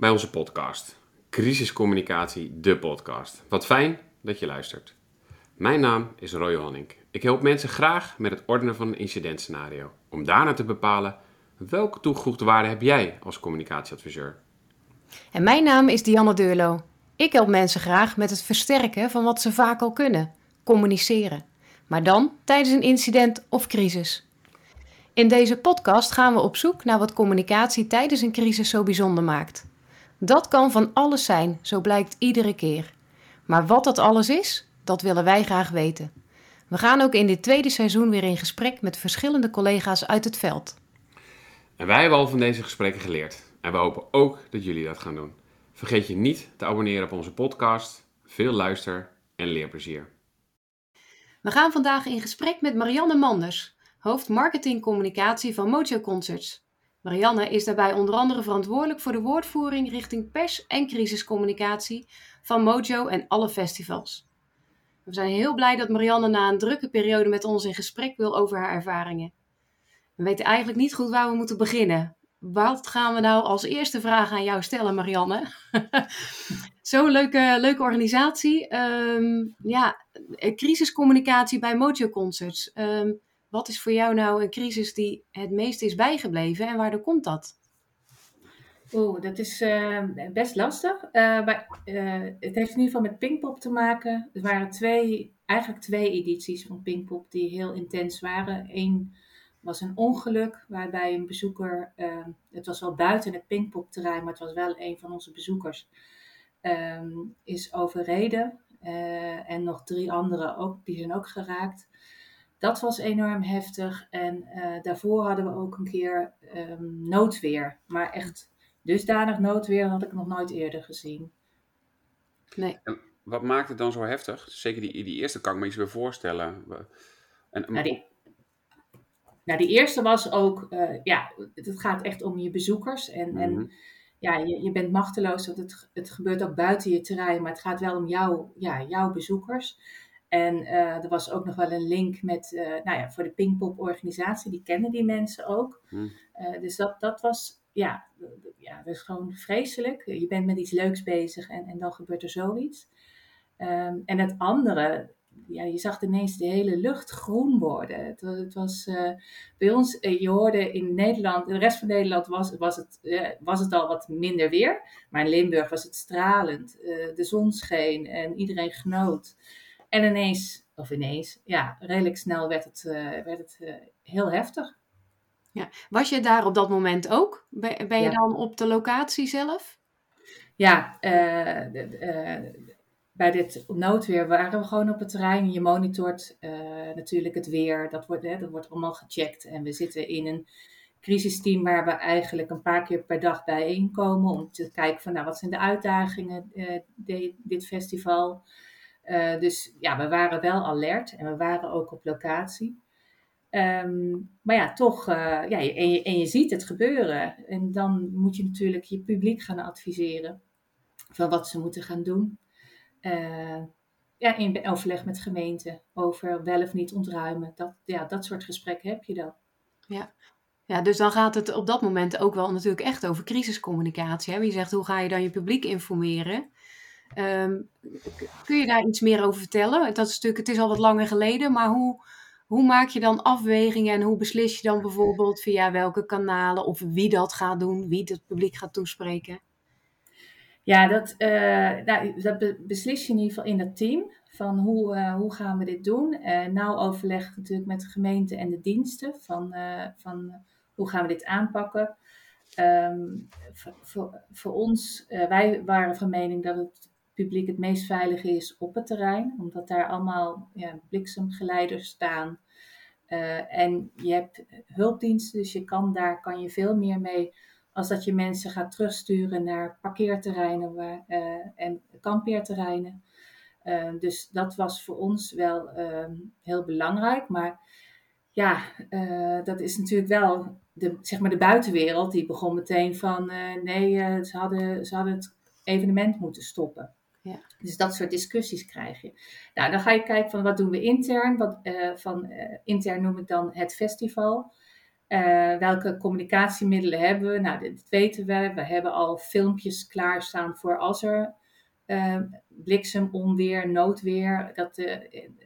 bij onze podcast. Crisiscommunicatie, de podcast. Wat fijn dat je luistert. Mijn naam is Roy Honink. Ik help mensen graag met het ordenen van een incidentscenario. Om daarna te bepalen welke toegevoegde waarde heb jij als communicatieadviseur. En mijn naam is Dianne Deurlo. Ik help mensen graag met het versterken van wat ze vaak al kunnen: communiceren. Maar dan tijdens een incident of crisis. In deze podcast gaan we op zoek naar wat communicatie tijdens een crisis zo bijzonder maakt. Dat kan van alles zijn, zo blijkt iedere keer. Maar wat dat alles is, dat willen wij graag weten. We gaan ook in dit tweede seizoen weer in gesprek met verschillende collega's uit het veld. En wij hebben al van deze gesprekken geleerd. En we hopen ook dat jullie dat gaan doen. Vergeet je niet te abonneren op onze podcast. Veel luister- en leerplezier. We gaan vandaag in gesprek met Marianne Manders, hoofd marketing communicatie van Mojo Concerts. Marianne is daarbij onder andere verantwoordelijk voor de woordvoering richting pers- en crisiscommunicatie van Mojo en alle festivals. We zijn heel blij dat Marianne na een drukke periode met ons in gesprek wil over haar ervaringen. We weten eigenlijk niet goed waar we moeten beginnen. Wat gaan we nou als eerste vraag aan jou stellen, Marianne? Zo'n leuke, leuke organisatie. Ehm, ja, crisiscommunicatie bij Mojo Concerts. Ehm, wat is voor jou nou een crisis die het meest is bijgebleven en waardoor komt dat? Oeh, dat is uh, best lastig. Maar, uh, het heeft in ieder geval met Pinkpop te maken. Er waren twee, eigenlijk twee edities van Pinkpop die heel intens waren. Eén was een ongeluk waarbij een bezoeker, het was wel buiten het Pinkpop-terrein, maar het was wel een van onze bezoekers, um, is overreden. en nog drie anderen ook, die zijn ook geraakt. Dat was enorm heftig. En daarvoor hadden we ook een keer um, noodweer. Maar echt Dusdanig noodweer had ik nog nooit eerder gezien. Nee. En wat maakt het dan zo heftig? Zeker die, die eerste kan ik me iets weer voorstellen. En, nou, die, nou, die eerste was ook, uh, ja, het gaat echt om je bezoekers. En, en mhm. ja, je, je bent machteloos, want het, het gebeurt ook buiten je terrein, maar het gaat wel om jou, ja, jouw bezoekers. En uh, er was ook nog wel een link met, uh, nou ja, voor de Pinkpop-organisatie, die kennen die mensen ook. Mhm. dus dat, dat was ja, ja, dat is gewoon vreselijk. Je bent met iets leuks bezig en, en dan gebeurt er zoiets. Ehm, en het andere, ja, je zag ineens de hele lucht groen worden. Het, het was uh, bij ons, uh, je hoorde in Nederland, in de rest van Nederland was, was, het, uh, was het al wat minder weer. Maar in Limburg was het stralend. de zon scheen en iedereen genoot. En ineens, of ineens, ja, redelijk snel werd het, werd het heel heftig. Ja. Was je daar op dat moment ook? Ben, ben je dan op de locatie zelf? Ja, uh, uh, bij dit noodweer waren we gewoon op het terrein. Je monitort uh, natuurlijk het weer. Dat wordt, hè, dat wordt allemaal gecheckt. En we zitten in een crisisteam waar we eigenlijk een paar keer per dag bijeenkomen. Om te kijken van nou, wat zijn de uitdagingen de, dit festival. Dus ja, we waren wel alert en we waren ook op locatie. Um, maar ja, toch, uh, ja, en je, en je ziet het gebeuren. En dan moet je natuurlijk je publiek gaan adviseren van wat ze moeten gaan doen. Uh, ja, in overleg met gemeenten over wel of niet ontruimen. Dat, ja, dat soort gesprekken heb je dan. Ja. ja, dus dan gaat het op dat moment ook wel natuurlijk echt over crisiscommunicatie. Hè? Je zegt, hoe ga je dan je publiek informeren? Um, kun je daar iets meer over vertellen? Dat natuurlijk, het is al wat langer geleden, maar hoe hoe maak je dan afwegingen en hoe beslis je dan bijvoorbeeld via welke kanalen of wie dat gaat doen, wie het publiek gaat toespreken? Ja, dat, uh, nou, dat beslis je in ieder geval in dat team. Van hoe, uh, hoe gaan we dit doen? Nou overleg natuurlijk met de gemeente en de diensten. Van, van hoe gaan we dit aanpakken? Um, voor, voor, voor, ons, wij waren van mening dat het publiek het meest veilig is op het terrein, omdat daar allemaal ja, bliksemgeleiders staan. Uh, en je hebt hulpdiensten, dus je kan, daar kan je veel meer mee als dat je mensen gaat terugsturen naar parkeerterreinen uh, en kampeerterreinen. Uh, dus dat was voor ons wel ehm, heel belangrijk. Maar ja, dat is natuurlijk wel de, zeg maar de buitenwereld. Die begon meteen van nee, ze, hadden, ze hadden het evenement moeten stoppen. Ja. Dus dat soort discussies krijg je. Nou, dan ga je kijken van wat doen we intern. Wat, uh, van, uh, intern noem ik dan het festival. Uh, welke communicatiemiddelen hebben we? Nou, dit weten we. We hebben al filmpjes klaarstaan voor als er bliksem, onweer, noodweer, dat,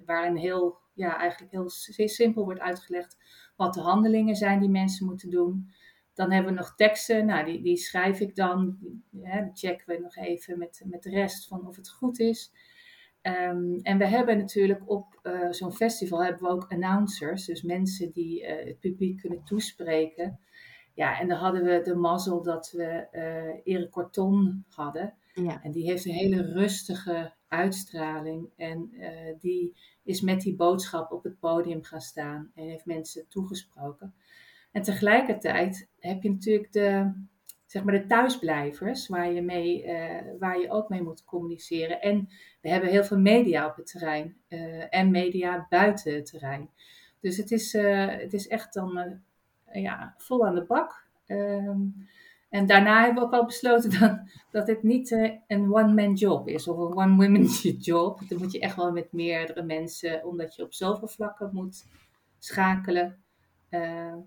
waarin heel, ja, eigenlijk heel simpel wordt uitgelegd wat de handelingen zijn die mensen moeten doen. Dan hebben we nog teksten, nou, die, die schrijf ik dan. Hè, checken we nog even met, met de rest van of het goed is. Um, en we hebben natuurlijk op uh, zo'n festival hebben we ook announcers, dus mensen die uh, het publiek kunnen toespreken. Ja, en dan hadden we de mazzel dat we uh, Erik Corton hadden. Ja. En die heeft een hele rustige uitstraling. En die is met die boodschap op het podium gaan staan en heeft mensen toegesproken. En tegelijkertijd heb je natuurlijk de, zeg maar de thuisblijvers, waar je, mee, uh, waar je ook mee moet communiceren. En we hebben heel veel media op het terrein uh, en media buiten het terrein. Dus het is, uh, het is echt dan ja, vol aan de bak. Um, en daarna hebben we ook al besloten dat, dat het niet een one-man job is of een one-woman job. Dan moet je echt wel met meerdere mensen, omdat je op zoveel vlakken moet schakelen.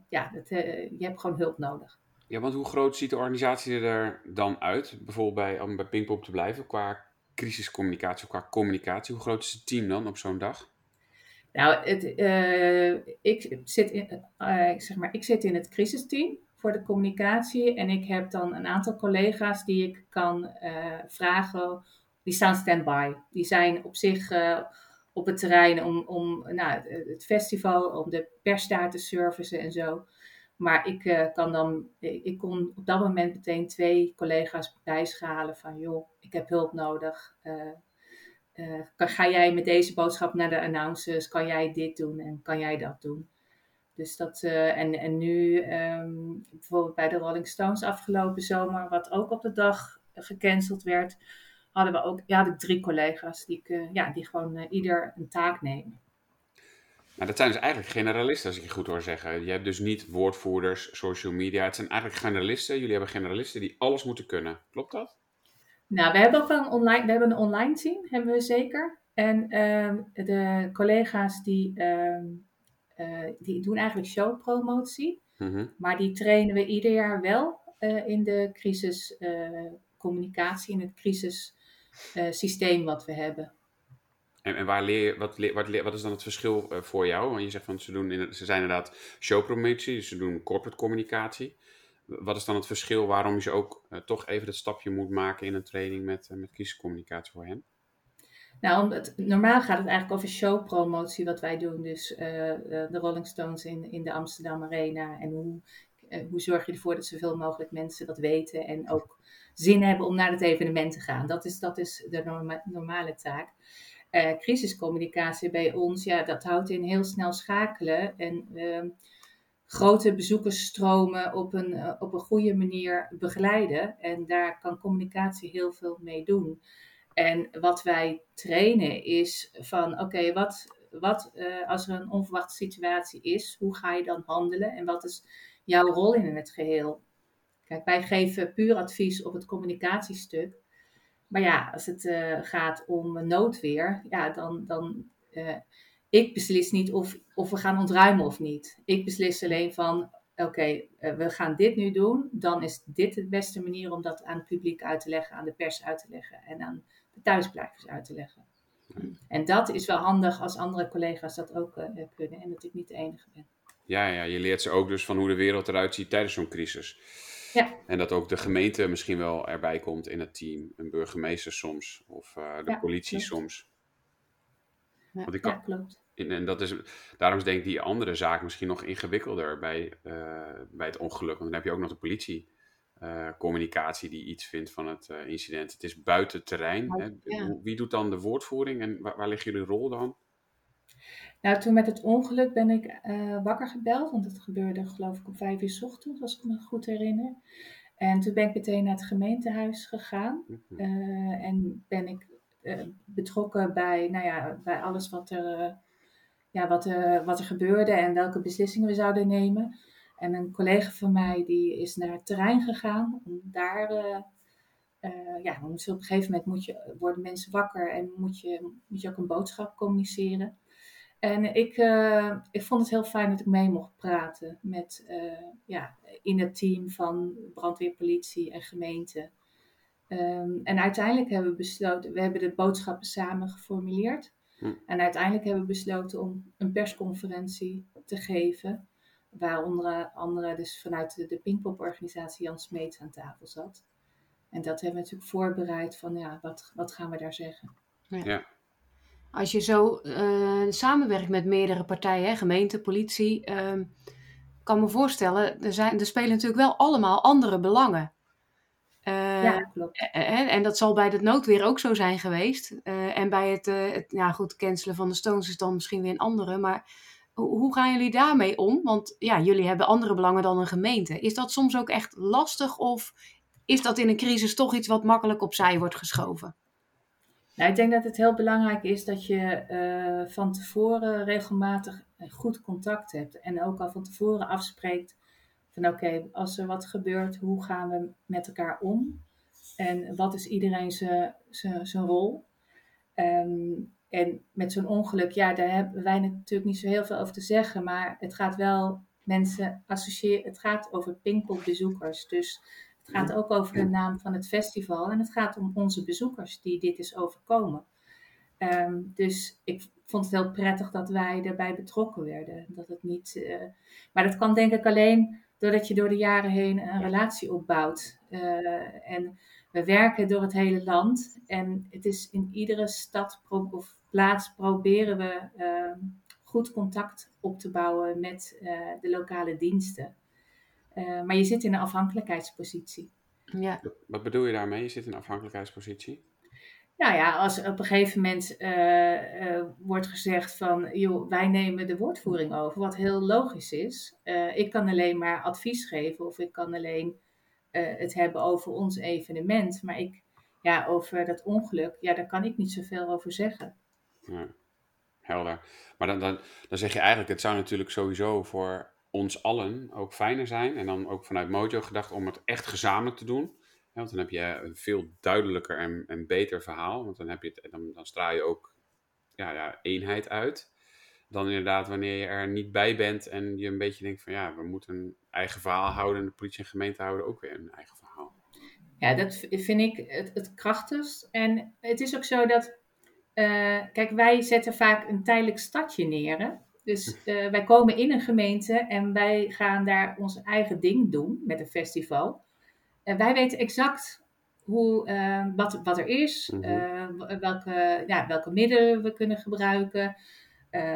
Ja, dat, je hebt gewoon hulp nodig. Ja, want hoe groot ziet de organisatie er dan uit? Bijvoorbeeld bij, om bij Pinkpop te blijven, qua crisiscommunicatie, qua communicatie. Hoe groot is het team dan op zo'n dag? Nou, het, uh, ik, zit in, uh, zeg maar, ik zit in het crisisteam voor de communicatie. En ik heb dan een aantal collega's die ik kan uh, vragen. Die staan stand-by. Die zijn op zich op het terrein om, om nou, het festival, om de pers daar te servicen en zo. Maar ik uh, kan dan, ik kon op dat moment meteen twee collega's bijschalen van joh, ik heb hulp nodig. Uh, kan, ga jij met deze boodschap naar de announcers? Kan jij dit doen en kan jij dat doen? Dus dat, en, en nu um, bijvoorbeeld bij de Rolling Stones afgelopen zomer, wat ook op de dag gecanceld werd, hadden we ook, ja, had ik drie collega's die, ik, ja, die gewoon ieder een taak nemen. Maar dat zijn dus eigenlijk generalisten, als ik je goed hoor zeggen. Je hebt dus niet woordvoerders, social media. Het zijn eigenlijk generalisten. Jullie hebben generalisten die alles moeten kunnen. Klopt dat? Nou, we hebben ook wel een online, we hebben een online team, hebben we zeker. En uh, de collega's die, uh, uh, die doen eigenlijk showpromotie. Mm -hmm. Maar die trainen we ieder jaar wel in de crisiscommunicatie, in het crisissysteem wat we hebben. En, en waar leer je, wat, leer, wat, leer, wat is dan het verschil uh, voor jou? Want je zegt van ze, doen in, ze zijn inderdaad showpromotie, ze doen corporate communicatie. Wat is dan het verschil waarom je ze ook uh, toch even dat stapje moet maken in een training met, met kiescommunicatie voor hen? Nou, omdat, normaal gaat het eigenlijk over showpromotie wat wij doen. Dus de Rolling Stones in, in de Amsterdam Arena. En hoe, hoe zorg je ervoor dat zoveel mogelijk mensen dat weten en ook zin hebben om naar het evenement te gaan. Dat is, dat is de norma normale taak uh, crisiscommunicatie bij ons, ja, dat houdt in heel snel schakelen en uh, grote bezoekersstromen op een, uh, op een goede manier begeleiden. En daar kan communicatie heel veel mee doen. En wat wij trainen is van, oké, wat, wat als er een onverwachte situatie is, hoe ga je dan handelen en wat is jouw rol in het geheel? Kijk, wij geven puur advies op het communicatiestuk. Maar ja, als het uh, gaat om noodweer, ja, dan, dan uh, ik beslis niet of, of we gaan ontruimen of niet. Ik beslis alleen van, oké, okay, uh, we gaan dit nu doen. Dan is dit de beste manier om dat aan het publiek uit te leggen, aan de pers uit te leggen en aan de thuisblijvers uit te leggen. En dat is wel handig als andere collega's dat ook kunnen en dat ik niet de enige ben. Ja, ja, je leert ze ook dus van hoe de wereld eruit ziet tijdens zo'n crisis. Ja. En dat ook de gemeente misschien wel erbij komt in het team. Een burgemeester soms. Of uh, de ja, politie klopt. soms. Ja, Want ik kan, klopt. En, dat is, daarom is denk ik die andere zaak misschien nog ingewikkelder bij, uh, bij het ongeluk. Want dan heb je ook nog de politie. Uh, communicatie die iets vindt van het incident. Het is buiten terrein. Hè? Wie doet dan de woordvoering en waar, waar ligt jullie rol dan? Nou, toen met het ongeluk ben ik uh, wakker gebeld, want het gebeurde geloof ik om vijf uur s ochtends, als ik me goed herinner. En toen ben ik meteen naar het gemeentehuis gegaan uh, en ben ik uh, betrokken bij, nou ja, bij alles wat er, ja, wat, er, wat er gebeurde en welke beslissingen we zouden nemen. En een collega van mij die is naar het terrein gegaan om daar ja, op een gegeven moment moet je, worden mensen wakker en moet je, moet je ook een boodschap communiceren. En ik, ik vond het heel fijn dat ik mee mocht praten met, ja, in het team van brandweer, politie en gemeente. Ehm, en uiteindelijk hebben we besloten, we hebben de boodschappen samen geformuleerd. Hm. En uiteindelijk hebben we besloten om een persconferentie te geven. Waar onder andere dus vanuit de, de Pinkpop-organisatie Jan Smeets aan tafel zat. En dat hebben we natuurlijk voorbereid van ja, wat, wat gaan we daar zeggen. Ja. ja. Als je zo uh, samenwerkt met meerdere partijen, gemeente, politie, uh, kan me voorstellen, er, zijn, er spelen natuurlijk wel allemaal andere belangen. Uh, ja, klopt. En, en, dat zal bij het noodweer ook zo zijn geweest. En bij het, het, ja goed, cancelen van de Stones is dan misschien weer een andere. Maar hoe gaan jullie daarmee om? Want ja, jullie hebben andere belangen dan een gemeente. Is dat soms ook echt lastig of is dat in een crisis toch iets wat makkelijk opzij wordt geschoven? Nou, ik denk dat het heel belangrijk is dat je uh, van tevoren regelmatig goed contact hebt. En ook al van tevoren afspreekt van oké, als er wat gebeurt, hoe gaan we met elkaar om? En wat is iedereen zijn rol? Um, en met zo'n ongeluk, ja, daar hebben wij natuurlijk niet zo heel veel over te zeggen. Maar het gaat wel mensen associëren. Het gaat over Pinkpop-bezoekers. Dus het gaat ook over de naam van het festival. En het gaat om onze bezoekers die dit is overkomen. Ehm, dus ik vond het heel prettig dat wij daarbij betrokken werden. Dat het niet, uh, maar dat kan denk ik alleen doordat je door de jaren heen een relatie opbouwt. Uh, en we werken door het hele land. En het is in iedere stad of plaats proberen we ehm, goed contact op te bouwen met uh, de lokale diensten. Uh, maar je zit in een afhankelijkheidspositie. Ja. Wat bedoel je daarmee? Je zit in een afhankelijkheidspositie? Nou ja, als op een gegeven moment uh, wordt gezegd van, joh, wij nemen de woordvoering over, wat heel logisch is. ik kan alleen maar advies geven of ik kan alleen het hebben over ons evenement. Maar ik, ja, over dat ongeluk, ja, daar kan ik niet zoveel over zeggen. Ja, helder. Maar dan, dan, dan zeg je eigenlijk, het zou natuurlijk sowieso voor ons allen ook fijner zijn. En dan ook vanuit Mojo gedacht om het echt gezamenlijk te doen. want dan heb je een veel duidelijker en, beter verhaal. Want dan, heb je dan, dan straal je ook ja, ja, eenheid uit. Dan inderdaad wanneer je er niet bij bent en je een beetje denkt van ja, we moeten een eigen verhaal houden. En de politie en gemeente houden ook weer een eigen verhaal. Ja, dat vind ik het, het krachtigst. En het is ook zo dat uh, kijk, wij zetten vaak een tijdelijk stadje neer. Dus uh, wij komen in een gemeente en wij gaan daar ons eigen ding doen met een festival. En wij weten exact hoe, uh, wat, wat er is, mhm. welke, ja, welke middelen we kunnen gebruiken,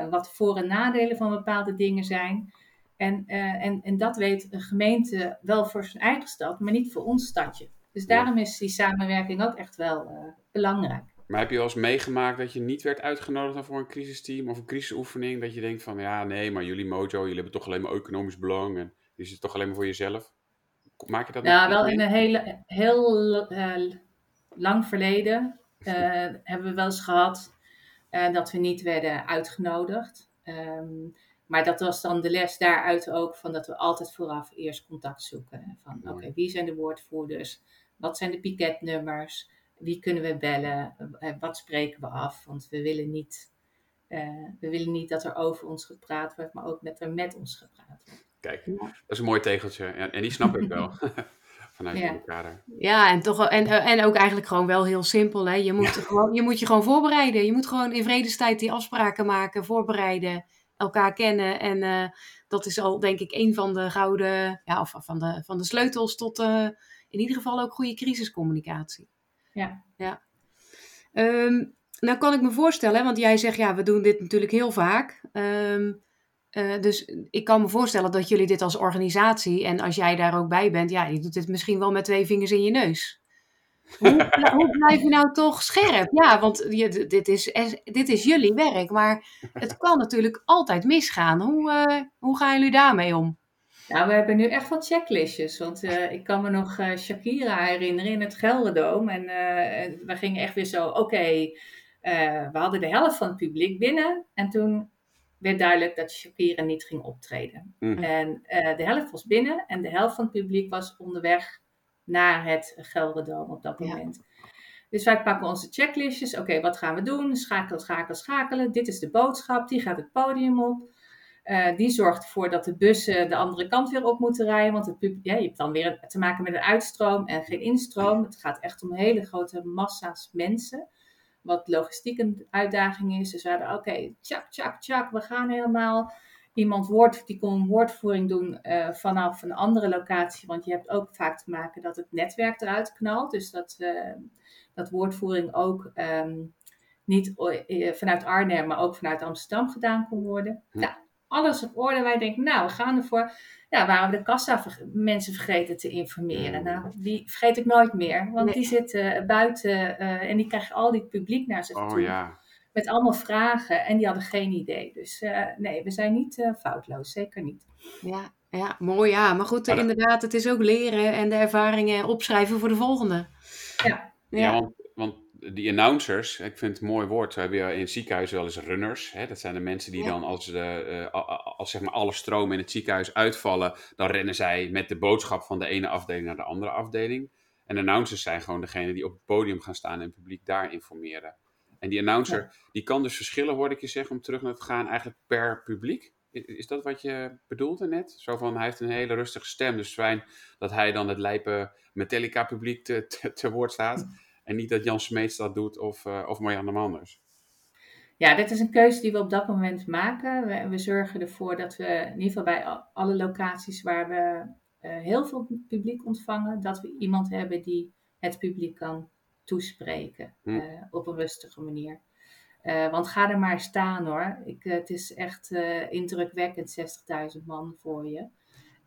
wat voor- en nadelen van bepaalde dingen zijn. En, en, en dat weet een gemeente wel voor zijn eigen stad, maar niet voor ons stadje. Dus daarom is die samenwerking ook echt wel belangrijk. Maar heb je wel eens meegemaakt dat je niet werd uitgenodigd voor een crisisteam of een crisisoefening? Dat je denkt van ja, nee, maar jullie Mojo, jullie hebben toch alleen maar economisch belang en is het toch alleen maar voor jezelf? Maak je dat Ja, wel in een hele, heel uh, lang verleden uh, hebben we wel eens gehad uh, dat we niet werden uitgenodigd. Um, maar dat was dan de les daaruit ook van dat we altijd vooraf eerst contact zoeken. Van oké, wie zijn de woordvoerders? Wat zijn de piketnummers? Wie kunnen we bellen? Eh, wat spreken we af? Want we willen niet, uh, we willen niet dat er over ons gepraat wordt, maar ook dat er met ons gepraat wordt. Kijk, dat is een mooi tegeltje. En, en die snap ik wel. Vanuit ja. elkaar. Ja, en, toch, en, en ook eigenlijk gewoon wel heel simpel. Hè? Je, moet gewoon, je moet je gewoon voorbereiden. Je moet gewoon in vredestijd die afspraken maken, voorbereiden, elkaar kennen. En uh, dat is al denk ik een van de gouden, ja, of van de, van de sleutels tot uh, in ieder geval ook goede crisiscommunicatie. Ja. ja. Um, nou kan ik me voorstellen, want jij zegt ja, we doen dit natuurlijk heel vaak. Um, uh, dus ik kan me voorstellen dat jullie dit als organisatie en als jij daar ook bij bent, ja, je doet dit misschien wel met twee vingers in je neus. Hoe, hoe blijf je nou toch scherp? Ja, want je, dit, is, dit is jullie werk, maar het kan natuurlijk altijd misgaan. Hoe, uh, hoe gaan jullie daarmee om? Nou, we hebben nu echt wat checklistjes. Want uh, ik kan me nog uh, Shakira herinneren in het Gelderdoom. En uh, we gingen echt weer zo, oké, okay, we hadden de helft van het publiek binnen. En toen werd duidelijk dat Shakira niet ging optreden. Mm. En de helft was binnen en de helft van het publiek was onderweg naar het Gelderdoom op dat moment. Dus wij pakken onze checklistjes. Oké, wat gaan we doen? Schakelen, schakelen, schakelen. Dit is de boodschap. Die gaat het podium op. Uh, die zorgt ervoor dat de bussen de andere kant weer op moeten rijden. Want het ja, je hebt dan weer te maken met een uitstroom en geen instroom. Het gaat echt om hele grote massa's mensen. Wat logistiek een uitdaging is. Dus we hadden, oké, okay, tjak, tjak, tjak. We gaan helemaal. Iemand woord, die kon woordvoering doen uh, vanaf een andere locatie. Want je hebt ook vaak te maken dat het netwerk eruit knalt. Dus dat, uh, dat woordvoering ook um, niet vanuit Arnhem, maar ook vanuit Amsterdam gedaan kon worden. Hm. Nou, alles op orde. Wij denken, nou, we gaan ervoor. Ja, waren we de kassa mensen vergeten te informeren. Nou, die vergeet ik nooit meer. Want die zitten buiten uh, en die krijgen al die publiek naar zich oh, toe. Ja. Met allemaal vragen en die hadden geen idee. Dus uh, nee, we zijn niet uh, foutloos, zeker niet. Ja, ja, mooi ja. Maar goed, inderdaad, het is ook leren en de ervaringen opschrijven voor de volgende. Ja, ja. ja want, want die announcers, ik vind het een mooi woord. We hebben in het ziekenhuis wel eens runners. Hè? Dat zijn de mensen die ja. dan, als, de, uh, als zeg maar alle stromen in het ziekenhuis uitvallen, dan rennen zij met de boodschap van de ene afdeling naar de andere afdeling. En announcers zijn gewoon degene die op het podium gaan staan en het publiek daar informeren. En die announcer, ja. die kan dus verschillen, hoorde ik je zeggen, om terug naar te gaan, eigenlijk per publiek. Is dat wat je bedoelde net? Zo van, hij heeft een hele rustige stem, dus fijn dat hij dan het lijpe Metallica publiek te, te, te woord staat. En niet dat Jan Smeets dat doet of, uh, of Marianne Manders. Ja, dit is een keuze die we op dat moment maken. We, we zorgen ervoor dat we in ieder geval bij alle locaties waar we uh, heel veel publiek ontvangen, dat we iemand hebben die het publiek kan toespreken hm. uh, op een rustige manier. want ga er maar staan hoor. Ik, het is echt indrukwekkend, 60.000 man voor je.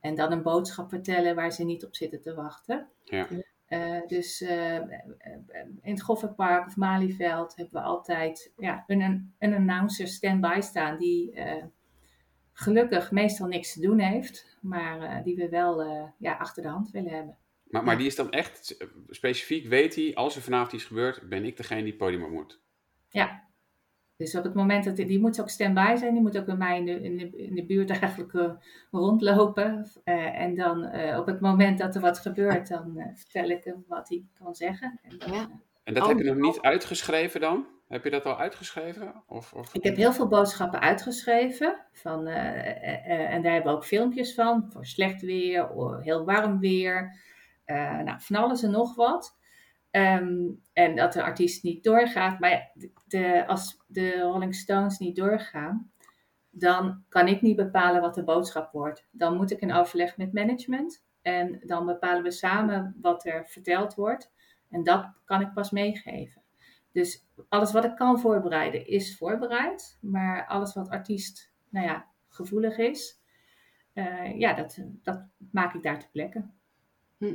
En dan een boodschap vertellen waar ze niet op zitten te wachten. Ja. Uh, dus uh, in het Goffertpark of Malieveld hebben we altijd ja, een, een announcer stand-by staan die uh, gelukkig meestal niks te doen heeft, maar die we wel ja, achter de hand willen hebben. Maar, maar die is dan echt specifiek, weet hij, als er vanavond iets gebeurt, ben ik degene die het podium op moet? Ja, dus op het moment dat die moet ook stand-by zijn, die moet ook bij mij in de, in de, in de buurt eigenlijk uh, rondlopen. Uh, en dan uh, op het moment dat er wat gebeurt, dan vertel ik hem wat hij kan zeggen. En, dan, ja. en dat oh, heb je nog niet uitgeschreven dan? Heb je dat al uitgeschreven? Of, of... Ik heb heel veel boodschappen uitgeschreven. Van, en daar hebben we ook filmpjes van. Voor slecht weer, heel warm weer. nou, van alles en nog wat. Um, en dat de artiest niet doorgaat. Maar als de Rolling Stones niet doorgaan, dan kan ik niet bepalen wat de boodschap wordt. Dan moet ik in overleg met management. En dan bepalen we samen wat er verteld wordt. En dat kan ik pas meegeven. Dus alles wat ik kan voorbereiden is voorbereid. Maar alles wat artiest, nou ja, gevoelig is, uh, ja, dat, dat maak ik daar ter plekke. Hm.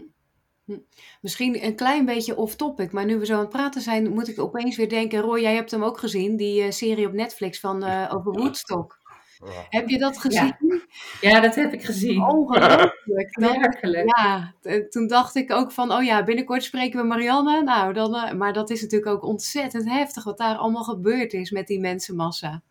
Hm. Misschien een klein beetje off-topic, maar nu we zo aan het praten zijn, moet ik opeens weer denken: Roy, jij hebt hem ook gezien, die uh, serie op Netflix van uh, over Woodstock. Ja. Heb je dat gezien? Ja. ja, dat heb ik gezien. Ongelooflijk. Werkelijk. Ja, toen dacht ik ook van, oh ja, binnenkort spreken we Marianne. Nou, dan, uh, maar dat is natuurlijk ook ontzettend heftig wat daar allemaal gebeurd is met die mensenmassa.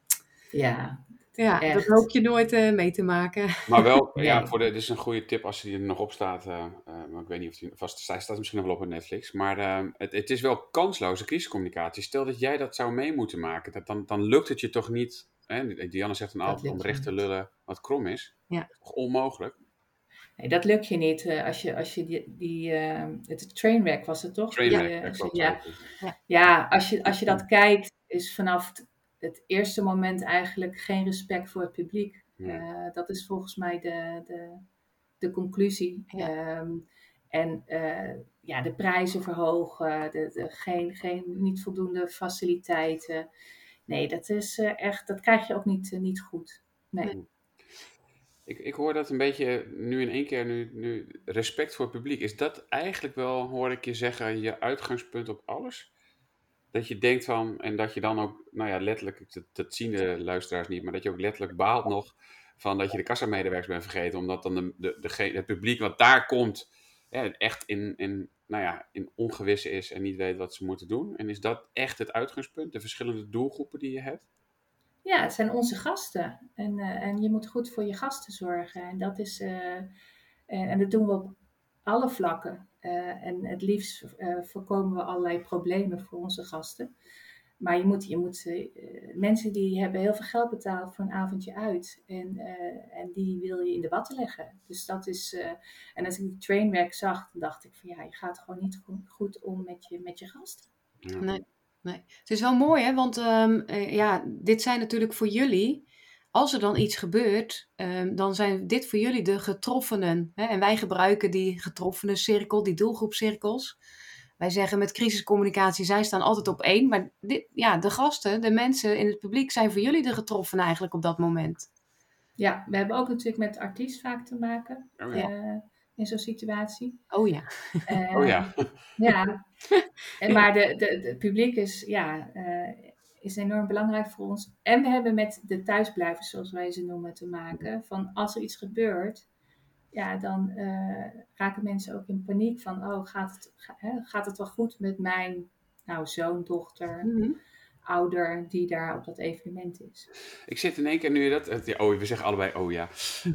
Ja, ja, Echt. dat hoop je nooit uh, mee te maken. Maar wel, nee. ja, voor de, dit is een goede tip als die er nog op staat. Uh, uh, maar ik weet niet of die vast staat. staat misschien nog wel op Netflix. Maar het, het, is wel kansloze crisiscommunicatie. Stel dat jij dat zou mee moeten maken. Dat, dan, dan lukt het je toch niet. Hè? Diana zegt dan altijd om recht te lullen wat krom is. Ja. Toch onmogelijk? Nee, dat lukt je niet. als je, als je die, die het trainwreck was het toch? Trainwreck, die, ja, ja. ja, als je, als je dat kijkt, is vanaf het eerste moment eigenlijk geen respect voor het publiek. Ja. Uh, dat is volgens mij de, de, de conclusie. Ja. Um, en uh, ja, de prijzen verhogen, de, de, geen, geen, niet voldoende faciliteiten. Nee, dat is uh, echt, dat krijg je ook niet, niet goed. Nee. Ik, ik hoor dat een beetje nu in één keer, nu, nu respect voor het publiek. Is dat eigenlijk wel, hoor ik je zeggen, je uitgangspunt op alles? Dat je denkt van, en dat je dan ook, nou ja, letterlijk, dat, zien de luisteraars niet, maar dat je ook letterlijk baalt nog van dat je de kassamedewerkers bent vergeten, omdat dan de, de, de, het publiek wat daar komt, echt in, in, nou ja, in ongewisse is en niet weet wat ze moeten doen. En is dat echt het uitgangspunt, de verschillende doelgroepen die je hebt? Ja, het zijn onze gasten. En, uh, en je moet goed voor je gasten zorgen. En dat is, uh, en, en dat doen we op alle vlakken. en het liefst voorkomen we allerlei problemen voor onze gasten. Maar je moet, je moet uh, mensen die hebben heel veel geld betaald voor een avondje uit. En, uh, en die wil je in de watten leggen. Dus dat is. Uh, en als ik die trainwerk zag, dan dacht ik van ja, je gaat gewoon niet goed, om met je, met je gast. Ja. Nee, nee. Het is wel mooi, hè? Want um, ja, dit zijn natuurlijk voor jullie. Als er dan iets gebeurt, um, dan zijn dit voor jullie de getroffenen. Hè? En wij gebruiken die getroffenen cirkel, die doelgroepcirkels wij zeggen met crisiscommunicatie, zij staan altijd op één. Maar dit, ja, de gasten, de mensen in het publiek zijn voor jullie de getroffen eigenlijk op dat moment. Ja, we hebben ook natuurlijk met artiest vaak te maken oh, ja. uh, in zo'n situatie. Oh ja. Uh, oh ja. ja. En, maar de, de, de publiek is, ja, uh, is enorm belangrijk voor ons. En we hebben met de thuisblijvers, zoals wij ze noemen, te maken. Van als er iets gebeurt, ja, dan uh, raken mensen ook in paniek van, oh, gaat het, hè, gaat het wel goed met mijn nou, zoon, dochter, mm ouder die daar op dat evenement is? Ik zit in één keer nu je dat, oh, we zeggen allebei oh ja.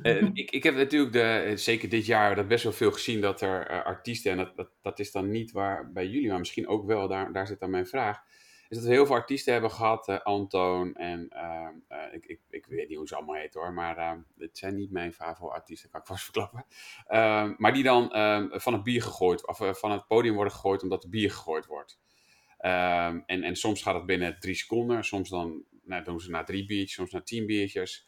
uh, ik, ik heb natuurlijk de, zeker dit jaar dat best wel veel gezien dat er uh, artiesten, en dat, dat, dat is dan niet waar bij jullie, maar misschien ook wel, daar, daar zit dan mijn vraag is dat we heel veel artiesten hebben gehad. Uh, Antoon en ehm, eh, ik, ik, ik weet niet hoe ze allemaal heten hoor. Maar het zijn niet mijn favoriete artiesten, kan ik vast verklappen. Ehm, maar die dan van het bier gegooid, of van het podium worden gegooid omdat er bier gegooid wordt. en, en soms gaat het binnen drie seconden. Soms dan nou, doen ze na drie biertjes, soms na tien biertjes.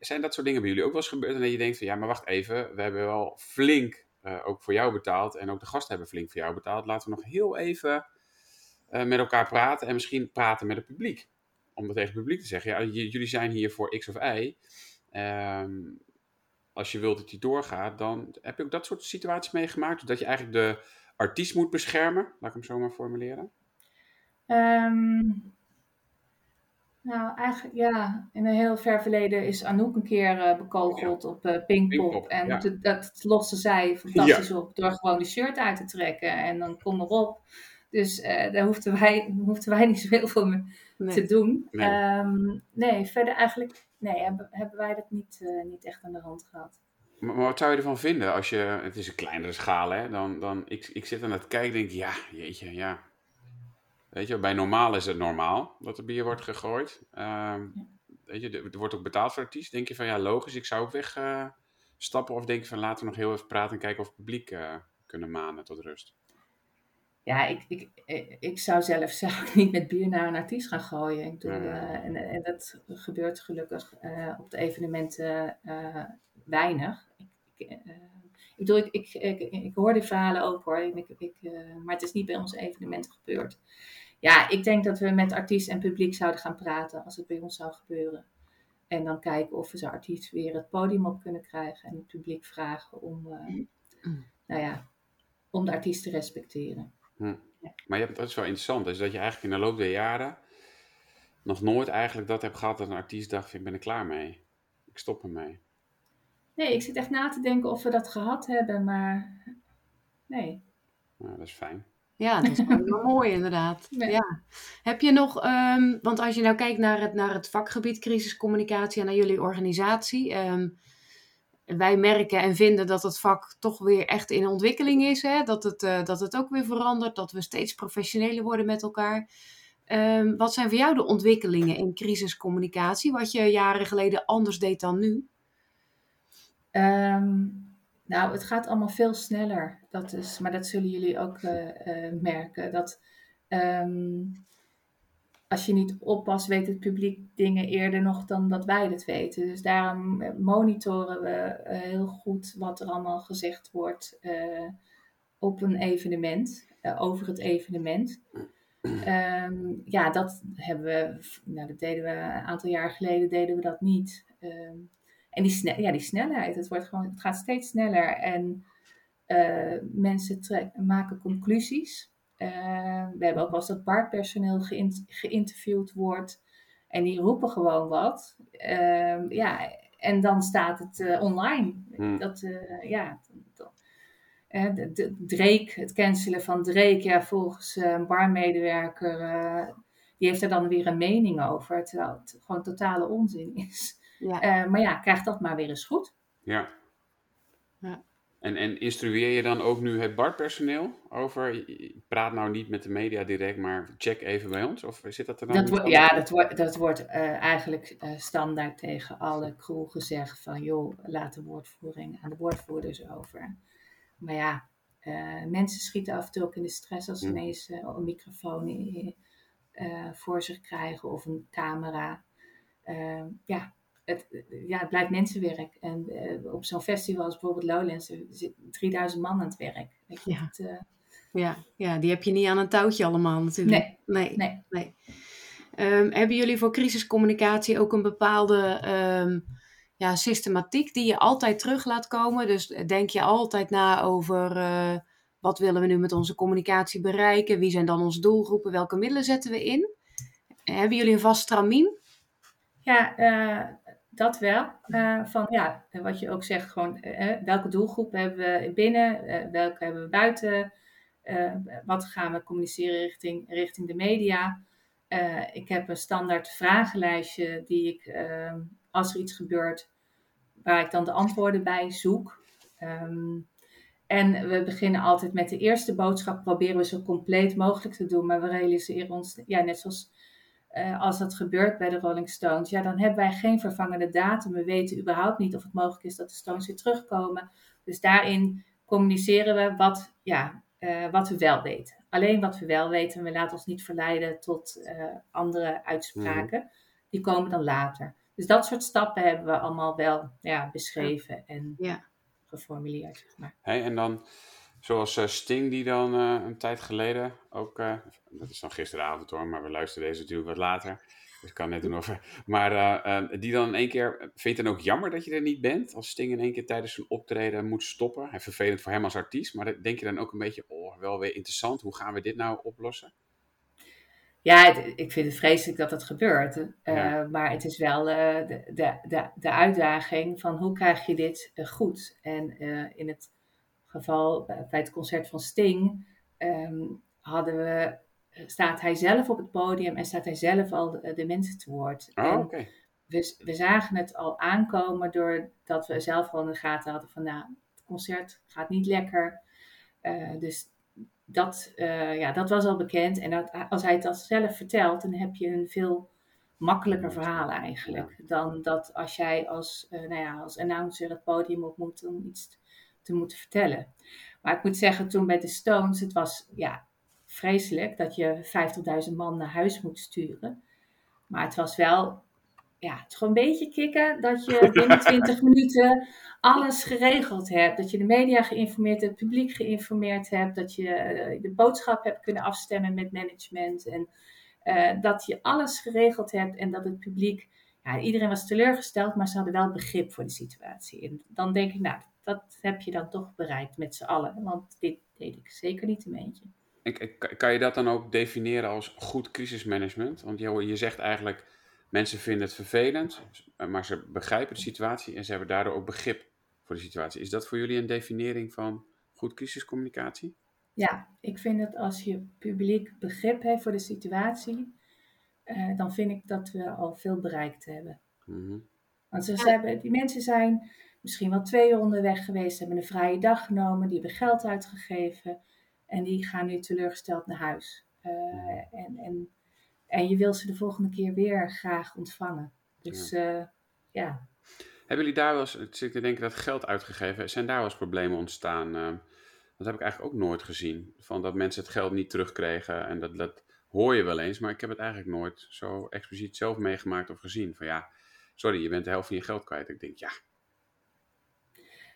zijn dat soort dingen bij jullie ook wel eens gebeurd? En dat je denkt van ja, maar wacht even. We hebben wel flink ook voor jou betaald. En ook de gasten hebben flink voor jou betaald. Laten we nog heel even uh, met elkaar praten en misschien praten met het publiek. Om dat tegen het publiek te zeggen, ja, jullie zijn hier voor X of Y. Um, als je wilt dat die doorgaat, dan heb je ook dat soort situaties meegemaakt. Dat je eigenlijk de artiest moet beschermen, laat ik hem zo maar formuleren. Um, nou, eigenlijk ja. In een heel ver verleden is Anouk een keer uh, bekogeld op uh, Pinkpop. Pop, en ja. dat loste zij fantastisch op door gewoon de shirt uit te trekken. En dan kom erop. Dus uh, daar hoefden wij, hoefden wij niet zo heel veel mee te doen. Nee. Um, nee. verder eigenlijk nee, hebben, hebben wij dat niet, uh, niet echt aan de hand gehad. Maar, maar, wat zou je ervan vinden als je, het is een kleinere schaal hè, dan, dan ik, ik zit aan het kijken denk ja, jeetje, ja. Weet je, bij normaal is het normaal dat er bier wordt gegooid. Um, ja. Weet je, er wordt ook betaald voor artiest. Denk je van ja, logisch, ik zou ook wegstappen uh, of denk je van laten we nog heel even praten en kijken of het publiek kunnen manen tot rust? Ja, ik, ik, ik zou zelf zou niet met bier naar een artiest gaan gooien. Ik bedoel, uh, en, en, dat gebeurt gelukkig uh, op de evenementen uh, weinig. Ik, ik, ik bedoel, ik, ik, ik, ik, hoor die verhalen ook hoor, ik, ik, maar het is niet bij onze evenementen gebeurd. Ja, ik denk dat we met artiest en publiek zouden gaan praten als het bij ons zou gebeuren. En dan kijken of we zo'n artiest weer het podium op kunnen krijgen en het publiek vragen om, mm. nou ja, om de artiest te respecteren. Hm. Maar je hebt, dat is wel interessant, is dat je eigenlijk in de loop der jaren nog nooit eigenlijk dat hebt gehad dat een artiest dacht, ik ben er klaar mee. Ik stop ermee. Nee, ik zit echt na te denken of we dat gehad hebben, maar nee. Nou, dat is fijn. Ja, dat is wel mooi inderdaad. Ja. Heb je nog, um, want als je nou kijkt naar het, naar het vakgebied crisiscommunicatie en naar jullie organisatie, um, wij merken en vinden dat het vak toch weer echt in ontwikkeling is. Hè? Dat, het, uh, dat het ook weer verandert, dat we steeds professioneler worden met elkaar. Um, wat zijn voor jou de ontwikkelingen in crisiscommunicatie, wat je jaren geleden anders deed dan nu? Um, nou, het gaat allemaal veel sneller. Dat is, maar dat zullen jullie ook uh, uh, merken. Dat um, als je niet oppast, weet het publiek dingen eerder nog dan dat wij het weten. Dus daarom monitoren we uh, heel goed wat er allemaal gezegd wordt uh, op een evenement, uh, over het evenement. Um, ja, dat hebben we, nou, dat deden we een aantal jaar geleden, deden we dat niet. Um, en die, snel, ja, die snelheid, het, wordt gewoon, het gaat steeds sneller en mensen maken conclusies. Uh, we hebben ook wel eens dat barpersoneel geïnterviewd wordt. En die roepen gewoon wat. Uh, ja, en dan staat het uh, online. Hmm. Dat, eh, ja, de, de, Drake, het cancelen van Drake, ja, volgens een barmedewerker, die heeft er dan weer een mening over, terwijl het gewoon totale onzin is. Ja. maar ja, krijg dat maar weer eens goed. Ja. ja. En, en instrueer je dan ook nu het BART-personeel over, praat nou niet met de media direct, maar check even bij ons? Of zit dat er dan dat Ja, dat wordt, dat wordt uh, eigenlijk uh, standaard tegen alle crew gezegd van, joh, laat de woordvoering aan de woordvoerders over. Maar ja, uh, mensen schieten af en toe ook in de stress als ze ineens een microfoon voor zich krijgen of een camera. ja, het, ja, het blijft mensenwerk. En uh, op zo'n festival als bijvoorbeeld Lowlands, er zit 3000 man aan het werk. Weet je, ja. Het, uh... ja. ja, die heb je niet aan een touwtje allemaal natuurlijk. Nee. Nee. nee. nee. Um, hebben jullie voor crisiscommunicatie ook een bepaalde um, ja, systematiek die je altijd terug laat komen? Dus denk je altijd na over uh, wat willen we nu met onze communicatie bereiken? Wie zijn dan onze doelgroepen? Welke middelen zetten we in? Hebben jullie een vast stramien? Ja, dat wel. Uh, van ja, wat je ook zegt, gewoon uh, welke doelgroep hebben we binnen, welke hebben we buiten, wat gaan we communiceren richting, richting de media. ik heb een standaard vragenlijstje die ik, ehm, als er iets gebeurt, waar ik dan de antwoorden bij zoek. Um, en we beginnen altijd met de eerste boodschap, proberen we zo compleet mogelijk te doen, maar we realiseren ons, ja, net zoals uh, als dat gebeurt bij de Rolling Stones, ja, dan hebben wij geen vervangende datum. We weten überhaupt niet of het mogelijk is dat de Stones weer terugkomen. Dus daarin communiceren we wat, ja, uh, wat we wel weten. Alleen wat we wel weten. We laten ons niet verleiden tot uh, andere uitspraken. Mm. Die komen dan later. Dus dat soort stappen hebben we allemaal wel ja, beschreven en ja. geformuleerd. Zeg maar. hey, en dan Zoals uh, Sting, die dan uh, een tijd geleden ook, uh, dat is dan gisteravond hoor, maar we luisteren deze natuurlijk wat later. Dus ik kan net doen over. Maar die dan in één keer. Vind je het dan ook jammer dat je er niet bent? Als Sting in één keer tijdens een optreden moet stoppen. Hij vervelend voor hem als artiest. Maar denk je dan ook een beetje. Oh, wel weer interessant. Hoe gaan we dit nou oplossen? Ja, het, ik vind het vreselijk dat dat gebeurt. Ja. Maar het is wel de, de, de, de uitdaging van hoe krijg je dit goed? En in het geval bij het concert van Sting um, hadden we, staat hij zelf op het podium en staat hij zelf al de, de mensen te woord. Oh, en okay. we, we zagen het al aankomen doordat we zelf al in de gaten hadden van nou, het concert gaat niet lekker. Uh, dus dat, uh, ja, dat was al bekend. En dat, als hij dat zelf vertelt, dan heb je een veel makkelijker verhaal eigenlijk. Dan dat als jij als, uh, nou ja, als announcer het podium op moet om iets te moeten vertellen. Maar ik moet zeggen, toen bij de Stones, het was ja, vreselijk dat je 50.000 man naar huis moet sturen. Maar het was wel, ja, het gewoon een beetje kicken dat je binnen 20 minuten alles geregeld hebt. Dat je de media geïnformeerd hebt, het publiek geïnformeerd hebt, dat je de boodschap hebt kunnen afstemmen met management. En uh, dat je alles geregeld hebt en dat het publiek, ja, iedereen was teleurgesteld, maar ze hadden wel begrip voor de situatie. En dan denk ik, nou, dat heb je dan toch bereikt met z'n allen. Want dit deed ik zeker niet in mijn eentje. Kan je dat dan ook definiëren als goed crisismanagement? Want je, je zegt eigenlijk, mensen vinden het vervelend, maar ze begrijpen de situatie en ze hebben daardoor ook begrip voor de situatie. Is dat voor jullie een definiëring van goed crisiscommunicatie? Ja, ik vind dat als je publiek begrip heeft voor de situatie, uh, dan vind ik dat we al veel bereikt hebben. Mm-hmm. Want ze, ze hebben, die mensen zijn misschien wel twee uur onderweg geweest, hebben een vrije dag genomen, die hebben geld uitgegeven en die gaan nu teleurgesteld naar huis. Uh, en, en, en je wil ze de volgende keer weer graag ontvangen. Dus ja. Uh, ja. Hebben jullie daar wel eens, ik zit te denken dat geld uitgegeven, zijn daar wel eens problemen ontstaan? Uh, dat heb ik eigenlijk ook nooit gezien. Van dat mensen het geld niet terugkregen en dat, dat hoor je wel eens, maar ik heb het eigenlijk nooit zo expliciet zelf meegemaakt of gezien. Van ja, sorry, je bent de helft van je geld kwijt. Ik denk, ja,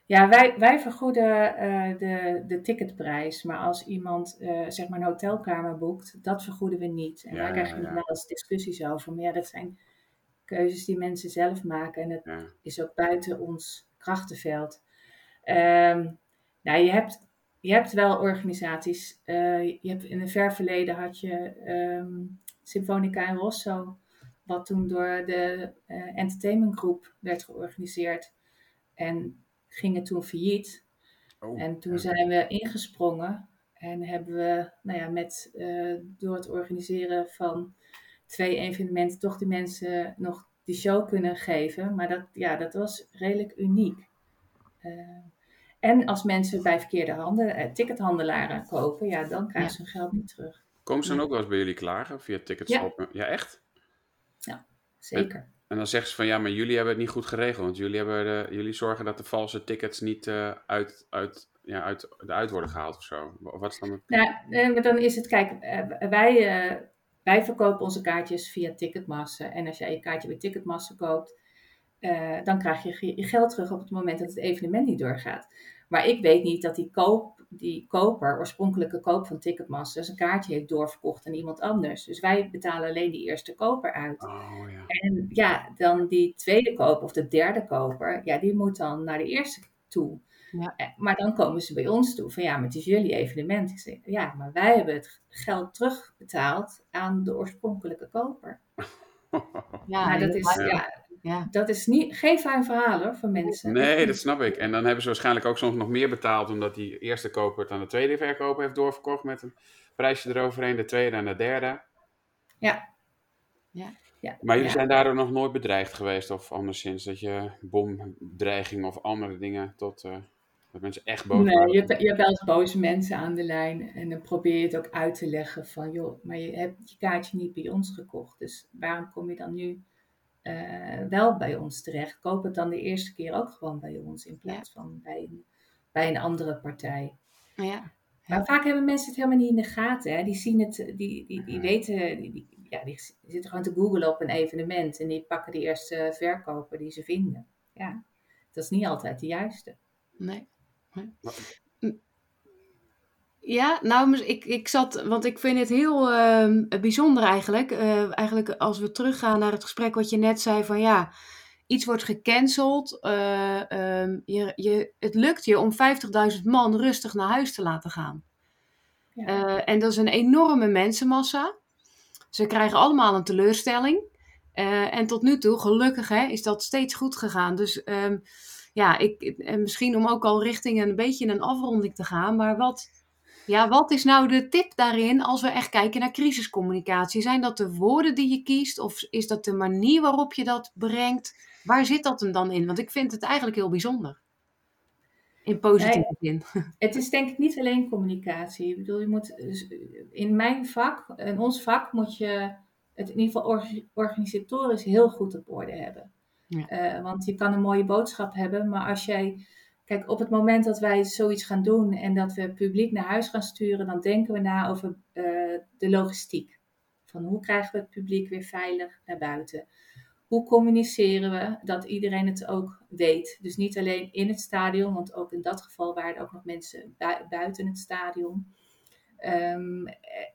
ja, wij, wij vergoeden uh, de, de ticketprijs. Maar als iemand uh, zeg maar een hotelkamer boekt, dat vergoeden we niet. En Ja, daar krijgen we ja. wel eens discussies over. Maar ja, dat zijn keuzes die mensen zelf maken. En dat ja. is ook buiten ons krachtenveld. Ehm, nou, je hebt, je hebt wel organisaties. eh, je hebt in het ver verleden had je ehm Symfonica in Rosso. Wat toen door de eh Entertainment Group werd georganiseerd. En ging het toen failliet. Oh, En toen ja. zijn we ingesprongen en hebben we, nou ja, met, eh, door het organiseren van twee evenementen toch die mensen nog die show kunnen geven. Maar dat, ja, dat was redelijk uniek. Eh, en als mensen bij verkeerde handen, eh, tickethandelaren kopen, ja, dan krijgen ze hun geld niet terug. Komen ze dan ook wel eens bij jullie klagen via ticketswap? Ja. ja, echt? Ja, zeker. En dan zeggen ze van ja, maar jullie hebben het niet goed geregeld. Want jullie, hebben jullie zorgen dat de valse tickets niet uh, uit, uit, ja, uit, worden gehaald of zo. Wat is dan het... Nou, dan is het, kijk, wij, uh, wij verkopen onze kaartjes via Ticketmaster. En als jij je kaartje bij Ticketmaster koopt, dan krijg je je geld terug op het moment dat het evenement niet doorgaat. Maar ik weet niet dat die, koop, die koper, oorspronkelijke koop van Ticketmaster, zijn kaartje heeft doorverkocht aan iemand anders. Dus wij betalen alleen die eerste koper uit. Oh, ja. En ja, dan die tweede koper of de derde koper, ja, die moet dan naar de eerste toe. Ja. Eh, maar dan komen ze bij ons toe van ja, maar het is jullie evenement. Ik zeg, ja, maar wij hebben het geld terugbetaald aan de oorspronkelijke koper. Ja, maar dat is, ja, ja. Dat is niet, geen fijn verhaal hoor, voor mensen. Nee, dat snap ik. En dan hebben ze waarschijnlijk ook soms nog meer betaald, omdat die eerste koper het aan de tweede verkoper heeft doorverkocht met een prijsje eroverheen, de tweede en de derde. Ja. ja. ja. Maar jullie zijn daardoor nog nooit bedreigd geweest, of anderszins, dat je bomdreiging of andere dingen tot... Uh, dat mensen echt boos Nee, je, hebt, je hebt wel eens boze mensen aan de lijn. En dan probeer je het ook uit te leggen van... joh, maar je hebt je kaartje niet bij ons gekocht. Dus waarom kom je dan nu uh, wel bij ons terecht. Koop het dan de eerste keer ook gewoon bij ons in plaats van bij een, bij een andere partij. Ja. Maar vaak hebben mensen het helemaal niet in de gaten. Hè. Die zien het, die, die, die weten, die, ja, die zitten gewoon te googlen op een evenement en die pakken de eerste verkoper die ze vinden. Ja, dat is niet altijd de juiste. Nee. nee. Ja, nou, ik, ik zat, want ik vind het heel uh, bijzonder eigenlijk. Uh, eigenlijk als we teruggaan naar het gesprek wat je net zei van ja, iets wordt gecanceld. Uh, je, je, het lukt je om 50.000 man rustig naar huis te laten gaan. Ja. Eh, en dat is een enorme mensenmassa. Ze krijgen allemaal een teleurstelling. en tot nu toe, gelukkig, hè, is dat steeds goed gegaan. Dus um, ja, ik, misschien om ook al richting een beetje een afronding te gaan. Maar wat ja, wat is nou de tip daarin als we echt kijken naar crisiscommunicatie? Zijn dat de woorden die je kiest of is dat de manier waarop je dat brengt? Waar zit dat hem dan in? Want ik vind het eigenlijk heel bijzonder. In positieve zin. Het is denk ik niet alleen communicatie. Ik bedoel, je moet dus, in mijn vak, in ons vak, moet je het in ieder geval organisatorisch heel goed op orde hebben. Ja. Uh, want je kan een mooie boodschap hebben, maar als jij Kijk, op het moment dat wij zoiets gaan doen en dat we publiek naar huis gaan sturen, dan denken we na over uh, de logistiek. Van hoe krijgen we het publiek weer veilig naar buiten? Hoe communiceren we dat iedereen het ook weet? Dus niet alleen in het stadion, want ook in dat geval waren er ook nog mensen buiten het stadion. Um,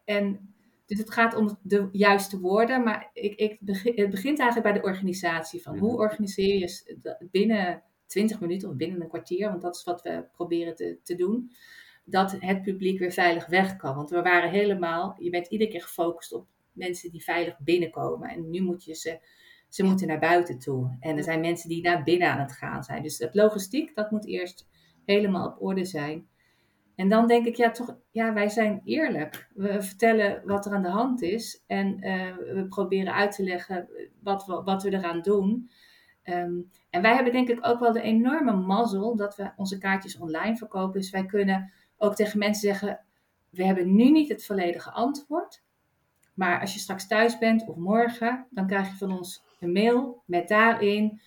en dus het gaat om de juiste woorden, maar ik, ik het begint eigenlijk bij de organisatie. Van hoe organiseer je binnen 20 minuten of binnen een kwartier, want dat is wat we proberen te, te doen, dat het publiek weer veilig weg kan. Want we waren helemaal, je bent iedere keer gefocust op mensen die veilig binnenkomen. En nu moet je ze, ze moeten naar buiten toe. En er zijn mensen die naar binnen aan het gaan zijn. Dus het logistiek, dat moet eerst helemaal op orde zijn. En dan denk ik, ja, toch, ja, wij zijn eerlijk. We vertellen wat er aan de hand is en uh, we proberen uit te leggen wat we, wat we eraan doen. Um, en wij hebben denk ik ook wel de enorme mazzel dat we onze kaartjes online verkopen. Dus wij kunnen ook tegen mensen zeggen: We hebben nu niet het volledige antwoord. Maar als je straks thuis bent of morgen, dan krijg je van ons een mail met daarin: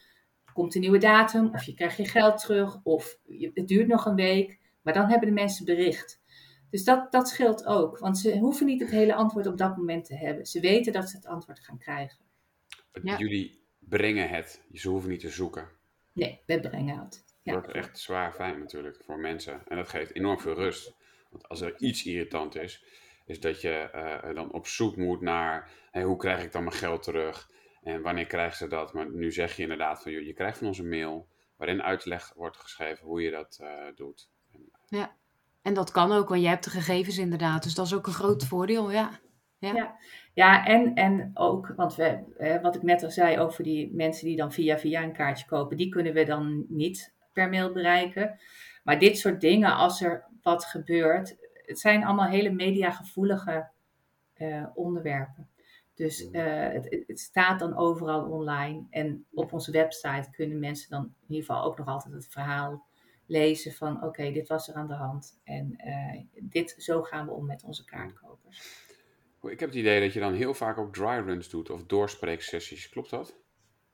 komt een nieuwe datum, of je krijgt je geld terug, of het duurt nog een week. Maar dan hebben de mensen bericht. Dus dat, dat scheelt ook, want ze hoeven niet het hele antwoord op dat moment te hebben. Ze weten dat ze het antwoord gaan krijgen. Ja. Jullie brengen het. Ze hoeven niet te zoeken. Nee, we brengen het. Ja. Dat wordt echt zwaar fijn natuurlijk voor mensen. En dat geeft enorm veel rust. Want als er iets irritant is, is dat je uh, dan op zoek moet naar hey, hoe krijg ik dan mijn geld terug? En wanneer krijgen ze dat? Maar nu zeg je inderdaad van je krijgt van ons een mail waarin uitleg wordt geschreven hoe je dat uh, doet. Ja, en dat kan ook, want jij hebt de gegevens inderdaad. Dus dat is ook een groot voordeel, ja. Ja, ja. ja en, en ook, want we, eh, wat ik net al zei over die mensen die dan via via een kaartje kopen, die kunnen we dan niet per mail bereiken. Maar dit soort dingen, als er wat gebeurt, het zijn allemaal hele mediagevoelige uh, onderwerpen. Dus uh, het, het, staat dan overal online. En op onze website kunnen mensen dan in ieder geval ook nog altijd het verhaal lezen van oké, dit was er aan de hand. En uh, dit, zo gaan we om met onze kaartkopers. Ik heb het idee dat je dan heel vaak ook dry runs doet of doorspreeksessies. Klopt dat?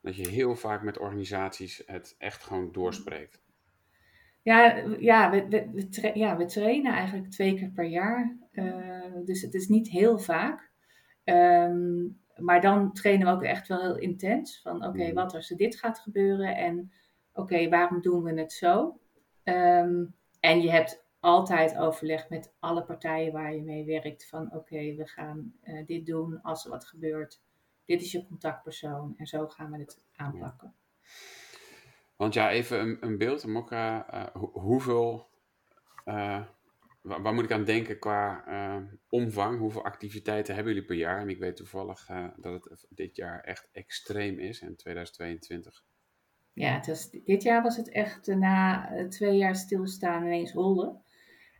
Dat je heel vaak met organisaties het echt gewoon doorspreekt. Ja, ja, we, we, ja, we trainen eigenlijk twee keer per jaar. Uh, dus het is niet heel vaak. Um, maar dan trainen we ook echt wel heel intens. Van oké, okay, mm. wat als er dit gaat gebeuren? En oké, okay, waarom doen we het zo? Um, en je hebt altijd overleg met alle partijen waar je mee werkt. Van oké, okay, we gaan uh, dit doen als er wat gebeurt. Dit is je contactpersoon. En zo gaan we het aanpakken. Want ja, even een, een beeld, Mokka. Uh, hoeveel, uh, waar, moet ik aan denken qua omvang? Hoeveel activiteiten hebben jullie per jaar? En ik weet toevallig dat het dit jaar echt extreem is, in 2022. Ja, was, dit jaar was het echt na twee jaar stilstaan ineens rollen.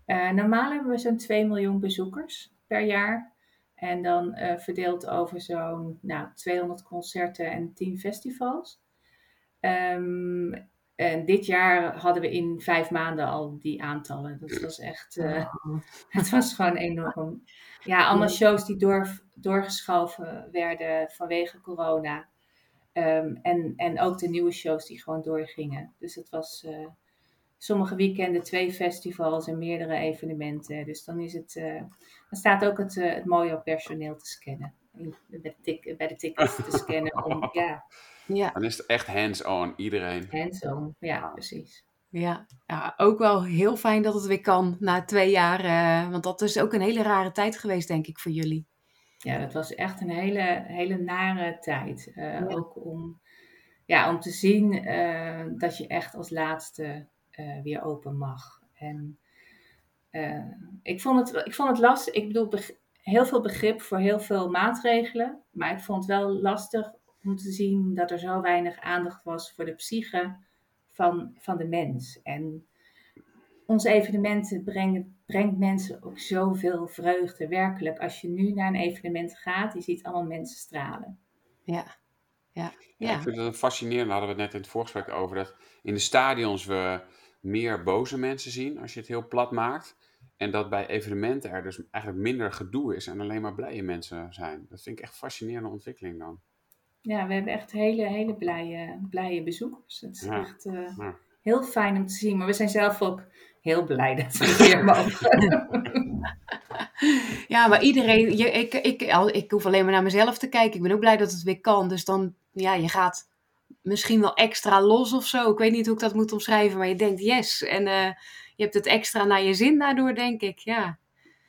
Normaal hebben we zo'n 2 miljoen bezoekers per jaar. En dan verdeeld over zo'n nou, 200 concerten en 10 festivals. Um, en dit jaar hadden we in vijf maanden al die aantallen. Dat was echt, uh, het was gewoon enorm. Ja, allemaal shows die door, doorgeschoven werden vanwege corona. Um, en, en ook de nieuwe shows die gewoon doorgingen. Dus het was uh, sommige weekenden twee festivals en meerdere evenementen. Dus dan is het, uh, dan staat ook het, het mooie op personeel te scannen. Bij de, bij de tickets te scannen om, ja ja. Dan is het echt hands-on, iedereen. Hands-on, ja, precies. Ja, ja, ook wel heel fijn dat het weer kan na twee jaar. Uh, want dat is ook een hele rare tijd geweest, denk ik, voor jullie. Ja, dat was echt een hele, hele nare tijd. Uh, Ook om, ja, om te zien uh, dat je echt als laatste weer open mag. En ik, vond het, ik vond het lastig. Ik bedoel, heel veel begrip voor heel veel maatregelen. Maar ik vond het wel lastig om te zien dat er zo weinig aandacht was voor de psyche van, van de mens. En onze evenementen brengen, brengt mensen ook zoveel vreugde, werkelijk. Als je nu naar een evenement gaat, je ziet allemaal mensen stralen. Ja. Ja, ja. ja ik vind het fascinerend, daar hadden we het net in het voorgesprek over, dat in de stadions we meer boze mensen zien, als je het heel plat maakt. En dat bij evenementen er dus eigenlijk minder gedoe is en alleen maar blije mensen zijn. Dat vind ik echt een fascinerende ontwikkeling dan ja, we hebben echt hele, hele blije, blije bezoekers. Het is echt uh, heel fijn om te zien. Maar we zijn zelf ook heel blij dat we hier mogen. ja, maar iedereen, je, ik, ik, ik hoef alleen maar naar mezelf te kijken. Ik ben ook blij dat het weer kan. Dus dan, ja, je gaat misschien wel extra los of zo. Ik weet niet hoe ik dat moet omschrijven, maar je denkt yes. En uh, je hebt het extra naar je zin daardoor, denk ik. Ja.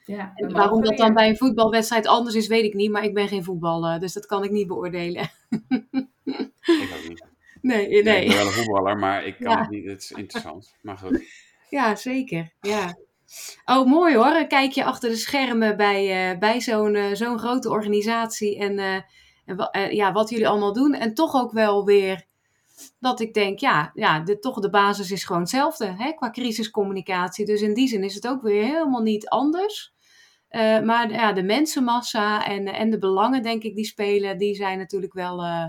Ja, en waarom dat dan bij een voetbalwedstrijd anders is, weet ik niet. Maar ik ben geen voetballer, dus dat kan ik niet beoordelen. ik ook niet. Nee, nee. ik ben wel een voetballer, maar ik kan het niet. Het is interessant. Maar goed. Ja, zeker. Ja. Oh, mooi hoor. Een kijkje achter de schermen bij, uh, bij zo'n uh, zo'n grote organisatie. En, uh, en ja, wat jullie allemaal doen. En toch ook wel weer dat ik denk, ja, ja de, toch de basis is gewoon hetzelfde hè, qua crisiscommunicatie. Dus in die zin is het ook weer helemaal niet anders. Uh, maar ja, de mensenmassa en, en de belangen, denk ik, die spelen, die zijn natuurlijk wel uh,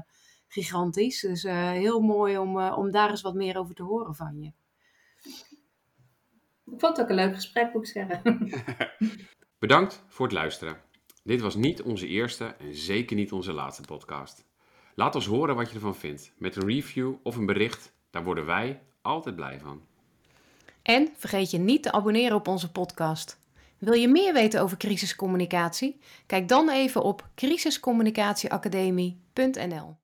gigantisch. Dus uh, heel mooi om, om daar eens wat meer over te horen van je. Ik vond het ook een leuk gesprek, moet ik zeggen. Bedankt voor het luisteren. Dit was niet onze eerste en zeker niet onze laatste podcast. Laat ons horen wat je ervan vindt. Met een review of een bericht, daar worden wij altijd blij van. En vergeet je niet te abonneren op onze podcast. Wil je meer weten over crisiscommunicatie? Kijk dan even op crisiscommunicatieacademie.nl.